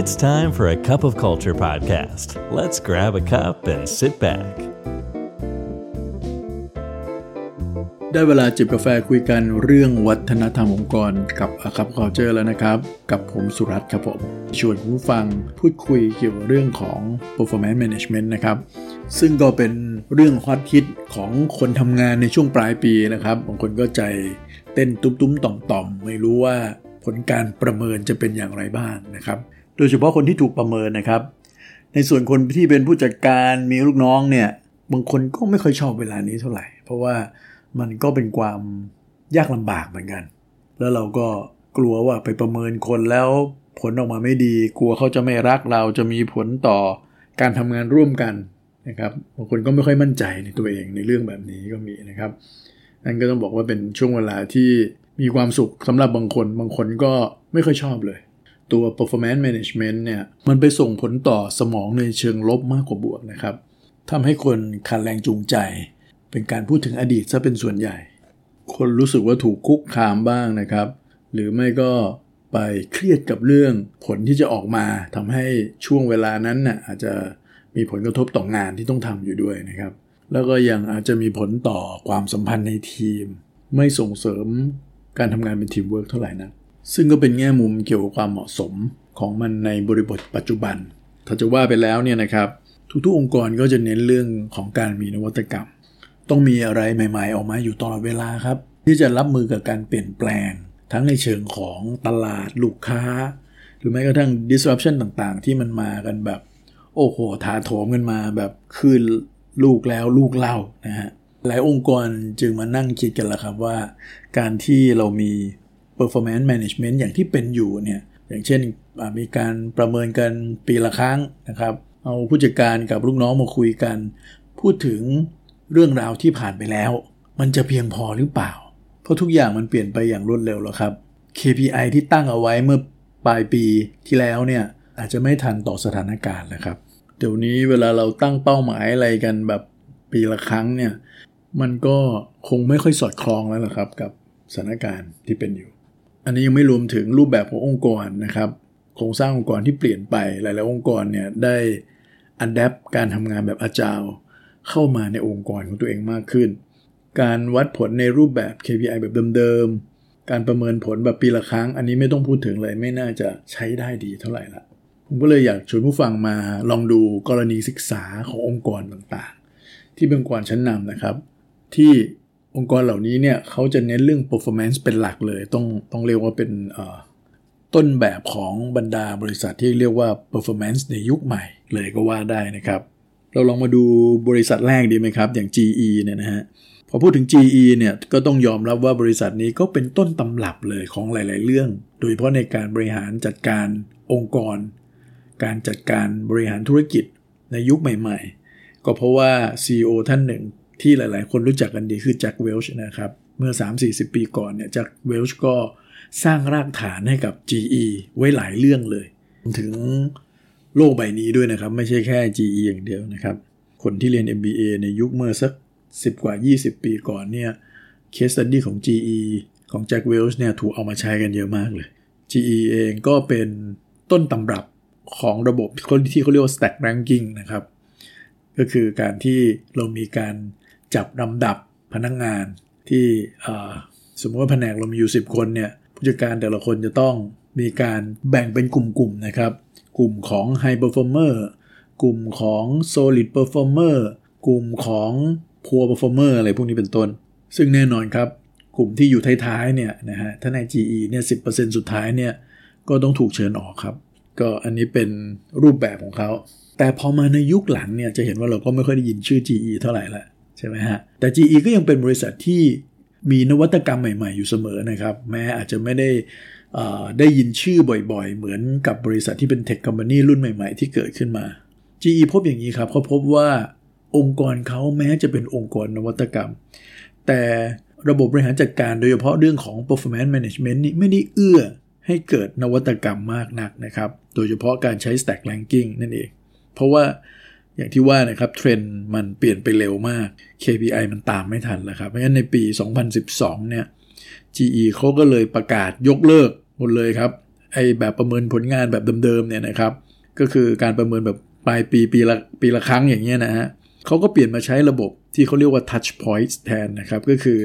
It's time for a cup of culture podcast. Let's grab a cup and sit back. ได้เวลาจิบกาแฟคุยกันเรื่องวัฒนธรรมองค์กรกับอาคับคอเจอร์แล้วนะครับ กับผมสุรัตน์ครับผม ชวนผู้ฟังพูดคุยเกี่ยวกับเรื่องของ performance management นะครับ ซึ่งก็เป็นเรื่องฮอตฮิตของคนทำงานในช่วงปลายปีนะครับ บางคนก็ใจเต้นตุ้มๆต่อมๆ ไม่รู้ว่าผลการประเมินจะเป็นอย่างไรบ้างนะครับ โดยเฉพาะคนที่ถูกประเมินนะครับ ในส่วนคนที่เป็นผู้จัดการมีลูกน้องเนี่ยบางคนก็ไม่ค่อยชอบเวลานี้เท่าไหร่ เพราะว่ามันก็เป็นความยากลำบากเหมือนกัน แล้วเราก็กลัวว่าไปประเมินคนแล้วผลออกมาไม่ดี กลัวเขาจะไม่รักเราจะมีผลต่อการทำงานร่วมกันนะครับบางคนก็ไม่ค่อยมั่นใจในตัวเองในเรื่องแบบนี้ก็มีนะครับนั่นก็ต้องบอกว่าเป็นช่วงเวลาที่มีความสุขสำหรับบางคน บางคนก็ไม่ค่อยชอบเลย ตัว performance management เนี่ยมันไปส่งผลต่อสมองในเชิงลบมากกว่าบวกนะครับทำให้คนขาดแรงจูงใจ เป็นการพูดถึงอดีตซะเป็นส่วนใหญ่ คนรู้สึกว่าถูกคุกคามบ้างนะครับ หรือไม่ก็ไปเครียดกับเรื่องผลที่จะออกมาทำให้ช่วงเวลานั้นน่ะอาจจะมีผลกระทบต่องานที่ต้องทำอยู่ด้วยนะครับ แล้วก็ยังอาจจะมีผลต่อความสัมพันธ์ในทีม ไม่ส่งเสริมการทำงานเป็นทีมเวิร์กเท่าไหร่นะ ซึ่งก็เป็นแง่มุมเกี่ยวกับความเหมาะสมของมันในบริบทปัจจุบัน ถ้าจะว่าไปแล้วเนี่ยนะครับ ทุกๆองค์กรก็จะเน้นเรื่องของการมีนวัตกรรม ต้องมีอะไรใหม่ ๆ ออกมาอยู่ตลอดเวลาครับ ที่จะรับมือกับการเปลี่ยนแปลง ทั้งในเชิงของตลาดลูกค้า หรือแม้กระทั่ง disruption ต่างๆ ที่มันมากันแบบ โอ้โหถาโถมกันมาแบบคืนลูกแล้วลูกเล่านะฮะหลายองค์กรจึงมานั่งคิดกันแล้วครับว่า การที่เรามี performance management อย่างที่เป็นอยู่เนี่ยอย่างเช่นมีการประเมินกันปีละครั้งนะครับ เอาผู้จัดการกับลูกน้องมาคุยกัน พูดถึงเรื่องราวที่ผ่านไปแล้ว มันจะเพียงพอหรือเปล่า เพราะทุกอย่างมันเปลี่ยนไปอย่างรวดเร็วแล้วครับ KPI ที่ตั้งเอาไว้เมื่อปลายปีที่แล้วเนี่ยอาจจะไม่ทันต่อสถานการณ์แล้วครับเดี๋ยวนี้เวลาเราตั้งเป้าหมายอะไรกันแบบปีละครั้งเนี่ยมันก็คงไม่ค่อยสอดคล้องแล้วล่ะครับ กับสถานการณ์ที่เป็นอยู่ อันนี้ยังไม่รวมถึงรูปแบบขององค์กรนะครับ โครงสร้างองค์กรที่เปลี่ยนไปหลายๆองค์กรเนี่ยได้อัดแอปการทำงานแบบอาจารเข้ามาในองค์กรของตัวเองมากขึ้น การวัดผลในรูปแบบ KPI แบบเดิมๆ การประเมินผลแบบปีละครั้ง อันนี้ไม่ต้องพูดถึงเลยไม่น่าจะใช้ได้ดีเท่าไหร่ละผมก็เลยอยากชวนผู้ฟังมาลองดูกรณีศึกษาขององค์กรต่างๆ ที่เป็นองค์กรชั้นนำนะครับ ที่ องค์กรเหล่านี้เนี่ยเขาจะเน้นเรื่อง performance เป็นหลักเลย ต้องต้องเรียกว่าเป็นต้นแบบของบรรดาบริษัทที่เรียกว่า performance ในยุคใหม่เลยก็ว่าได้นะครับ เราลองมาดูบริษัทแรกดีไหมครับ อย่าง GE เนี่ยนะฮะพอพูดถึง GE เนี่ยก็ต้องยอมรับว่าบริษัทนี้ก็เป็นต้นตำรับเลยของหลาย ๆ เรื่อง โดยเฉพาะในการบริหารจัดการองค์กร การจัดการบริหารธุรกิจในยุคใหม่ ๆ ก็เพราะว่า CEO ท่านหนึ่ง ที่หลาย ๆ คนรู้จักกันดีคือแจ็คเวลช์นะครับ เมื่อ 3-40 ปีก่อนเนี่ยแจ็คเวลช์ก็สร้างรากฐานให้กับ GE ไว้หลายเรื่องเลย ถึงโลกใบนี้ด้วยนะครับ ไม่ใช่แค่ GE อย่างเดียวนะครับ คนที่เรียน MBA ในยุคเมื่อสัก 10 กว่า 20 ปีก่อนเนี่ยเคสตัดดี้ของ GE ของแจ็คเวลช์เนี่ยถูกเอามาใช้กันเยอะมากเลย GE เองก็เป็นต้นตำรับของระบบคนที่เขาเรียกว่า stack ranking นะครับ ก็คือการที่เรามีการ จับลำดับพนักงงานที่สมมติว่าแผนกเรามีอยู่ 10 คนเนี่ยผู้จัดการแต่ละคนจะต้องมีการแบ่งเป็นกลุ่มๆนะครับ กลุ่มของ High Performer กลุ่มของ Solid Performer กลุ่มของ Poor Performer อะไรพวกนี้เป็นต้น ซึ่งแน่นอนครับ กลุ่มที่อยู่ท้ายๆเนี่ยนะฮะถ้าใน GE เนี่ย10%สุดท้ายเนี่ยก็ต้องถูกเชิญออกครับ ก็อันนี้เป็นรูปแบบของเขา แต่พอมาในยุคหลังเนี่ยจะเห็นว่าเราก็ไม่ค่อยได้ยินชื่อ GE เท่าไหร่ละ ใช่ไหมฮะ แต่ GE ก็ยังเป็นบริษัทที่มีนวัตกรรมใหม่ ๆ อยู่เสมอนะครับ แม้อาจจะไม่ได้ได้ยินชื่อบ่อยๆ เหมือนกับบริษัทที่เป็นเทคคอมพานีรุ่นใหม่ ๆ ที่เกิดขึ้นมา GE พบอย่างนี้ครับเขาพบว่าองค์กรเขาแม้จะเป็นองค์กรนวัตกรรม แต่ระบบบริหารจัดการโดยเฉพาะเรื่องของ performance management นี่ไม่ได้เอื้อให้เกิดนวัตกรรมมากนักนะครับ โดยเฉพาะการใช้ stack ranking นั่นเอง เพราะว่า อย่างที่ว่านะครับเทรนด์มันเปลี่ยนไปเร็วมาก KPI มันตามไม่ทันแล้วครับ เพราะฉะนั้นในปี 2012 เนี่ย GE เขาก็เลยประกาศยกเลิกหมดเลยครับ ไอแบบประเมินผลงานแบบเดิมๆเนี่ยนะครับ ก็คือการประเมินแบบปลายปีปีละปีละครั้งอย่างเงี้ยนะฮะเขาก็เปลี่ยนมาใช้ระบบที่เขาเรียกว่า touch point แทนนะครับ ก็คือ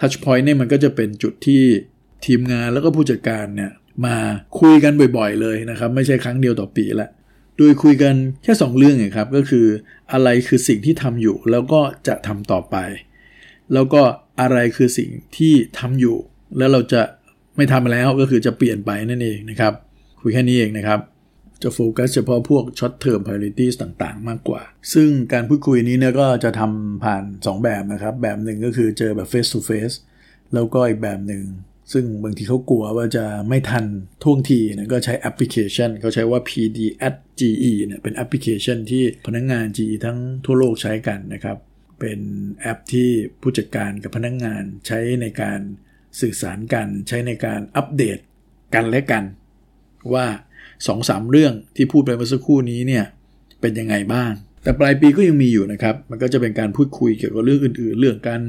touch point เนี่ยมันก็จะเป็นจุดที่ทีมงานแล้วก็ผู้จัดการเนี่ยมาคุยกันบ่อยๆเลยนะครับ ไม่ใช่ครั้งเดียวต่อปีละ โดยคุยกันแค่ 2 เรื่องเองครับก็คืออะไรคือสิ่งที่ทำอยู่ แล้วก็จะทำต่อไป แล้วก็อะไรคือสิ่งที่ทำอยู่ แล้วเราจะไม่ทำแล้วก็คือจะเปลี่ยนไปนั่นเองนะครับ คุยแค่นี้เองนะครับ จะโฟกัสเฉพาะพวก short term priorities ต่างๆ มากกว่า ซึ่งการพูดคุยนี้เนี่ยก็จะทำผ่าน 2 แบบนะครับ แบบหนึ่งก็คือเจอแบบ face to face แล้วก็อีกแบบหนึ่ง ซึ่งบางทีเขากลัวว่าจะไม่ทันท่วงทีนะก็ใช้แอปพลิเคชันเขาใช้ว่า PD at GE เนี่ยเป็นแอปพลิเคชันที่พนักงาน GE ทั้งทั่วโลกใช้กันนะครับ เป็นแอปที่ผู้จัดการกับพนักงานใช้ในการสื่อสารกัน ใช้ในการอัปเดตกันและกัน ว่า2อสเรื่องที่พูดไปเมื่อสักครู่นี้เนี่ยเป็นยังไงบ้าง แต่ปลายปีก็ยังมีอยู่นะครับ มันก็จะเป็นการพูดคุยเกี่ยวกับเรื่องอื่น ๆ เรื่องการ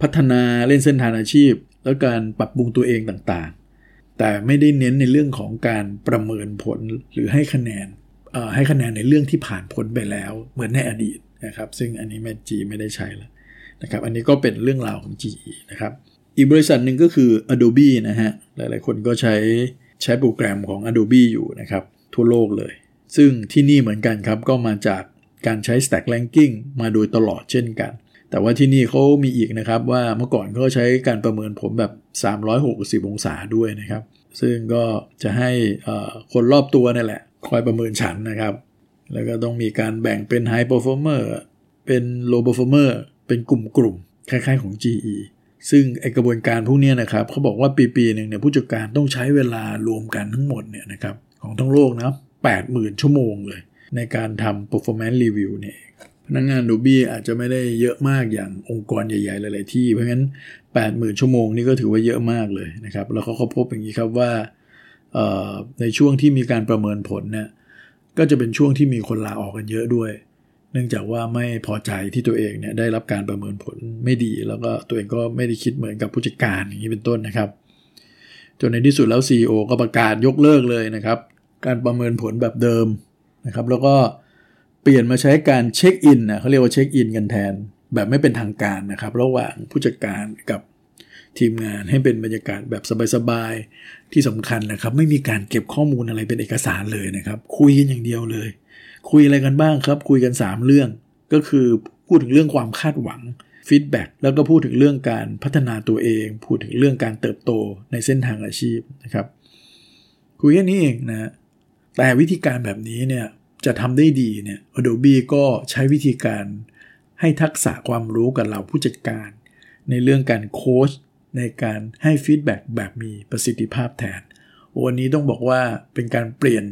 พัฒนาเรื่องเส้นทางอาชีพ แล้วการปรับปรุงตัวเองต่างๆ แต่ไม่ได้เน้นในเรื่องของการประเมินผลหรือให้คะแนนให้คะแนนในเรื่องที่ผ่านพ้นไปแล้ว เหมือนในอดีตนะครับ ซึ่งอันนี้แมจีไม่ได้ใช้แล้วนะครับ อันนี้ก็เป็นเรื่องราวของ GE นะครับ อีกบริษัทหนึ่งก็คือ Adobe นะฮะ หลายๆ คนก็ใช้ใช้โปรแกรมของ Adobe อยู่นะครับ ทั่วโลกเลย ซึ่งที่นี่เหมือนกันครับ ก็มาจากการใช้ Stack Ranking มาโดยตลอดเช่นกัน แต่ว่าที่นี่เขามีอีกนะครับว่าเมื่อก่อนเขาใช้การประเมินผลแบบ 360 องศาด้วยนะครับ ซึ่งก็จะให้คนรอบตัวนี่แหละ คอยประเมินฉันนะครับ แล้วก็ต้องมีการแบ่งเป็น High Performer เป็น Low Performer เป็นกลุ่มๆ คล้ายๆของ GE ซึ่งไอกระบวนการพวกนี้นะครับเขาบอกว่าปีปีหนึ่งเนี่ยผู้จัดการต้องใช้เวลารวมกันทั้งหมดเนี่ยนะครับของทั้งโลกนะแปดหมื่นชั่วโมงเลย ในการทำ performance review เนี่ย นักงงานดูบี้อาจจะไม่ได้เยอะมากอย่างองค์กรใหญ่ๆ หลาย ๆ ที่ เพราะงั้น 80,000 ชั่วโมงนี่ก็ถือว่าเยอะมากเลยนะครับ แล้วเขาก็พบอย่างนี้ครับว่าในช่วงที่มีการประเมินผลเนี่ยก็จะเป็นช่วงที่มีคนลาออกกันเยอะด้วย เนื่องจากว่าไม่พอใจที่ตัวเองเนี่ยได้รับการประเมินผลไม่ดี แล้วก็ตัวเองก็ไม่ได้คิดเหมือนกับผู้จัดการอย่างนี้เป็นต้นนะครับจนในที่สุดแล้ว CEO ก็ประกาศยกเลิกเลยนะครับ การประเมินผลแบบเดิมนะครับ แล้วก็ เปลี่ยนมาใช้การเช็คอินนะเขาเรียกว่าเช็คอินกันแทน แบบไม่เป็นทางการนะครับ ระหว่างผู้จัดการกับทีมงานให้เป็นบรรยากาศแบบสบายๆที่สำคัญนะครับ ไม่มีการเก็บข้อมูลอะไรเป็นเอกสารเลยนะครับ คุยกันอย่างเดียวเลย คุยอะไรกันบ้างครับ คุยกัน 3 เรื่อง ก็คือพูดถึงเรื่องความคาดหวัง feedback แล้วก็พูดถึงเรื่องการพัฒนาตัวเอง พูดถึงเรื่องการเติบโตในเส้นทางอาชีพนะครับ คุยแค่นี้เองนะแต่วิธีการแบบนี้เนี่ย จะทำได้ดีเนี่ย Adobe ก็ใช้วิธีการให้ทักษะความรู้กับเราผู้จัดการ ในเรื่องการโค้ชในการให้ feedback แบบมีประสิทธิภาพแทน วันนี้ต้องบอกว่าเป็นการเปลี่ยน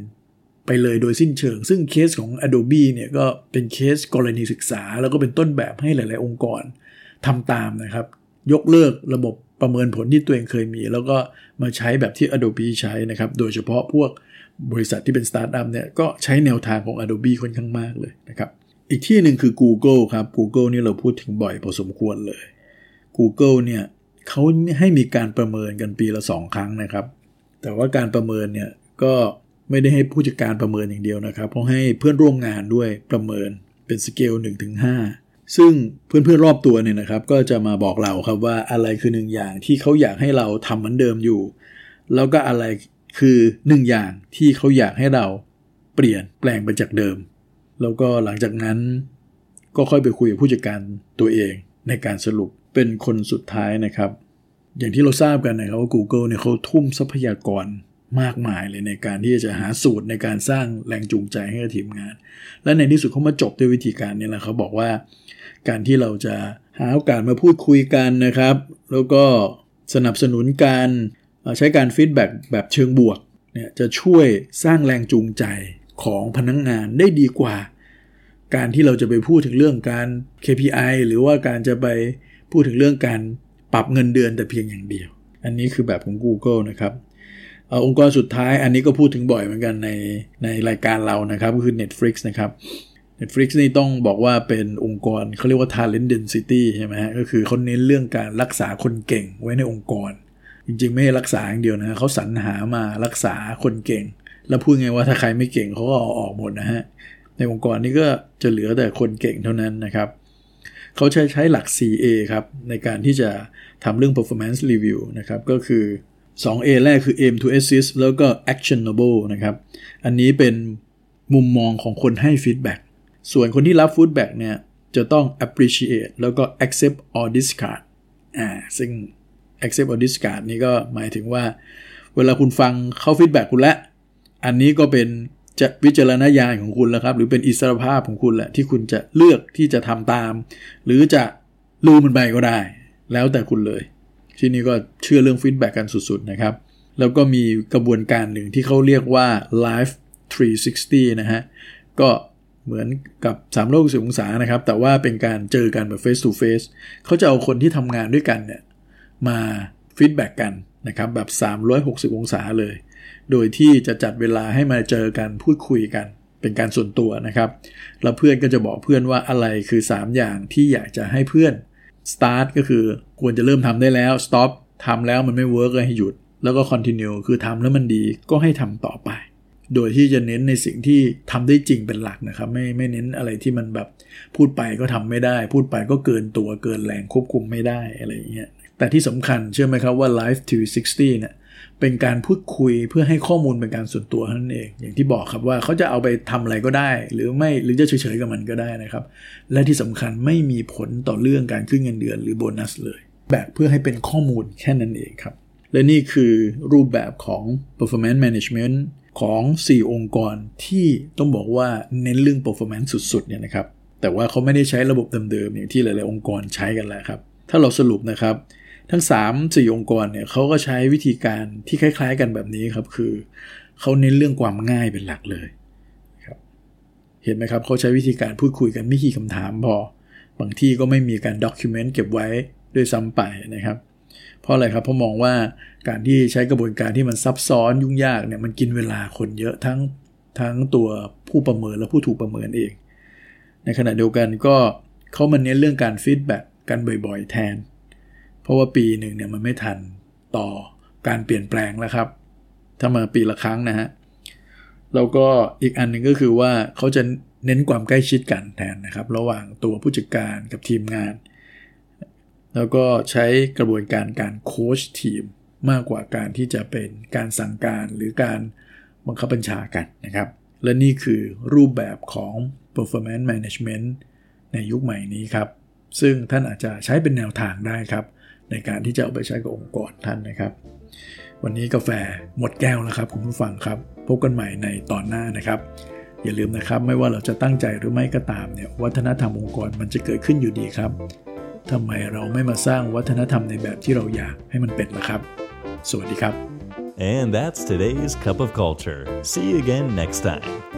ไปเลยโดยสิ้นเชิง ซึ่งเคสของ Adobe เนี่ยก็เป็นเคสกรณีศึกษา แล้วก็เป็นต้นแบบให้หลาย ๆ องค์กรทำตามนะครับ ยกเลิกระบบประเมินผลที่ตัวเองเคยมี แล้วก็มาใช้แบบที่ Adobe ใช้นะครับ โดยเฉพาะพวก บริษัทที่เป็นสตาร์ทอัพเนี่ยก็ใช้แนวทางของ Adobe ค่อนข้างมากเลยนะครับ อีกที่หนึ่งคือ Google ครับ Google นี่เราพูดถึงบ่อยพอสมควรเลย Google เนี่ยเขาให้มีการประเมินกันปีละ 2 ครั้งนะครับ แต่ว่าการประเมินเนี่ยก็ไม่ได้ให้ผู้จัดการประเมินอย่างเดียวนะครับเพราะให้เพื่อนร่วมงานด้วยประเมินเป็นสเกล1-5ถึงซึ่งเพื่อนๆรอบตัวเนี่ยนะครับ ก็จะมาบอกเราครับว่าอะไรคือหนึ่งอย่างที่เขาอยากให้เราทำเหมือนเดิมอยู่ แล้วก็อะไร คือหนึ่งอย่างที่เขาอยากให้เราเปลี่ยนแปลงไปจากเดิม แล้วก็หลังจากนั้นก็ค่อยไปคุยกับผู้จัดการตัวเองในการสรุปเป็นคนสุดท้ายนะครับ อย่างที่เราทราบกันนะครับว่า Google เนี่ยเขาทุ่มทรัพยากรมากมายเลยในการที่จะหาสูตรในการสร้างแรงจูงใจให้กับทีมงาน และในที่สุดเขามาจบด้วยวิธีการนี้แหละเขาบอกว่า การที่เราจะหาโอกาสมาพูดคุยกันนะครับ แล้วก็สนับสนุนการ ใช้การฟีดแบ็แบบเชิงบวกเนี่ยจะช่วยสร้างแรงจูงใจของพนักงงานได้ดีกว่า การที่เราจะไปพูดถึงเรื่องการ KPI หรือว่าการจะไปพูดถึงเรื่องการปรับเงินเดือนแต่เพียงอย่างเดียว อันนี้คือแบบของ Google นะครับองค์กรสุดท้ายอันนี้ก็พูดถึงบ่อยเหมือนกันในในรายการเรานะครับก็คือ Netflix นะครับ Netflix นี่ต้องบอกว่าเป็นองค์กรเขาเรียกว่า talent density ใช่ไหมฮะก็คือเขาเน้นเรื่องการรักษาคนเก่งไว้ในองค์กร จริงๆ ไม่รักษาอย่างเดียวนะเขาสรรหามารักษาคนเก่ง แล้วพูดไงว่าถ้าใครไม่เก่งเขาก็เอาออกหมดนะฮะในองค์กรนี้ก็จะเหลือแต่คนเก่งเท่านั้นนะครับเขาใช้ใช้หลัก CA ครับ ในการที่จะทำเรื่อง performance review นะครับ ก็คือ 2A แรกคือ aim to assist แล้วก็ actionable นะครับ อันนี้เป็นมุมมองของคนให้ feedback ส่วนคนที่รับ feedback เนี่ย จะต้อง appreciate แล้วก็ accept or discard อ่าซึ่ง accept or discard นี่ก็หมายถึงว่า เวลาคุณฟังเขา feedback คุณแล้วอันนี้ก็เป็นจะวิจารณญาณของคุณแล้วครับ หรือเป็นอิสรภาพของคุณแหละที่คุณจะเลือกที่จะทำตาม หรือจะลืมมันไปก็ได้ แล้วแต่คุณเลย ที่นี้ก็เชื่อเรื่อง feedback กันสุดๆนะครับ แล้วก็มีกระบวนการหนึ่งที่เขาเรียกว่า live 360 นะฮะ ก็เหมือนกับ360 องศานะครับ แต่ว่าเป็นการเจอกันแบบ face to face เขาจะเอาคนที่ทำงานด้วยกันเนี่ย มาฟีดแบ็กกันนะครับแบบ 360 องศาเลย โดยที่จะจัดเวลาให้มาเจอกันพูดคุยกัน เป็นการส่วนตัวนะครับ แล้วเพื่อนก็จะบอกเพื่อนว่าอะไรคือ 3 อย่างที่อยากจะให้เพื่อน start ก็คือควรจะเริ่มทำได้แล้ว stop ทำแล้วมันไม่ work ก็ให้หยุด แล้วก็ continue คือทำแล้วมันดีก็ให้ทำต่อไป โดยที่จะเน้นในสิ่งที่ทำได้จริงเป็นหลักนะครับ ไม่ไม่เน้นอะไรที่มันแบบพูดไปก็ทำไม่ได้ พูดไปก็เกินตัวเกินแรงควบคุมไม่ได้อะไรอย่างเงี้ย แต่ที่สำคัญเชื่อไหมครับว่า Live 360เนี่ยเป็นการพูดคุยเพื่อให้ข้อมูลเป็นการส่วนตัวนั่นเอง อย่างที่บอกครับว่าเขาจะเอาไปทำอะไรก็ได้ หรือไม่หรือจะเฉยๆกับมันก็ได้นะครับ และที่สำคัญไม่มีผลต่อเรื่องการขึ้นเงินเดือนหรือโบนัสเลย แบบเพื่อให้เป็นข้อมูลแค่นั้นเองครับ และนี่คือรูปแบบของ performance management ของ 4 องค์กรที่ต้องบอกว่าเน้นเรื่อง performance สุดๆเนี่ยนะครับแต่ว่าเขาไม่ได้ใช้ระบบเดิมๆอย่างที่หลายๆองค์กรใช้กันแล้วครับถ้าเราสรุปนะครับ ทั้ง3 4องค์กรเนี่ยเขาก็ใช้วิธีการที่คล้าย ๆ กันแบบนี้ครับ คือเขาเน้นเรื่องความง่ายเป็นหลักเลยครับเห็นไหมครับเขาใช้วิธีการพูดคุยกันไม่กี่คำถามพอบางที่ก็ไม่มีการด็อกิเมนต์เก็บไว้ด้วยซ้ำไปนะครับ เพราะอะไรครับเพราะมองว่าการที่ใช้กระบวนการที่มันซับซ้อนยุ่งยากเนี่ยมันกินเวลาคนเยอะทั้งทั้งตัวผู้ประเมินและผู้ถูกประเมินเอง ในขณะเดียวกันก็เขามันเน้นเรื่องการ feedback กันบ่อยๆ แทน เพราะว่าปีหนึ่งเนี่ยมันไม่ทันต่อการเปลี่ยนแปลงแล้วครับ ถ้ามาปีละครั้งนะฮะแล้วก็อีกอันหนึ่งก็คือว่าเขาจะเน้นความใกล้ชิดกันแทนนะครับ ระหว่างตัวผู้จัดการกับทีมงาน แล้วก็ใช้กระบวนการการโค้ชทีมมากกว่าการที่จะเป็นการสั่งการหรือการบังคับบัญชากันนะครับ และนี่คือรูปแบบของ performance management ในยุคใหม่นี้ครับ ซึ่งท่านอาจจะใช้เป็นแนวทางได้ครับ ในการที่จะเอาไปใช้กับองค์กรท่านนะครับ วันนี้กาแฟหมดแก้วแล้วครับคุณผู้ฟังครับ พบกันใหม่ในตอนหน้านะครับ อย่าลืมนะครับไม่ว่าเราจะตั้งใจหรือไม่ก็ตามเนี่ยวัฒนธรรมองค์กรมันจะเกิดขึ้นอยู่ดีครับทำไมเราไม่มาสร้างวัฒนธรรมในแบบที่เราอยากให้มันเป็นล่ะครับ สวัสดีครับ And that's today's Cup of Culture. See you again next time.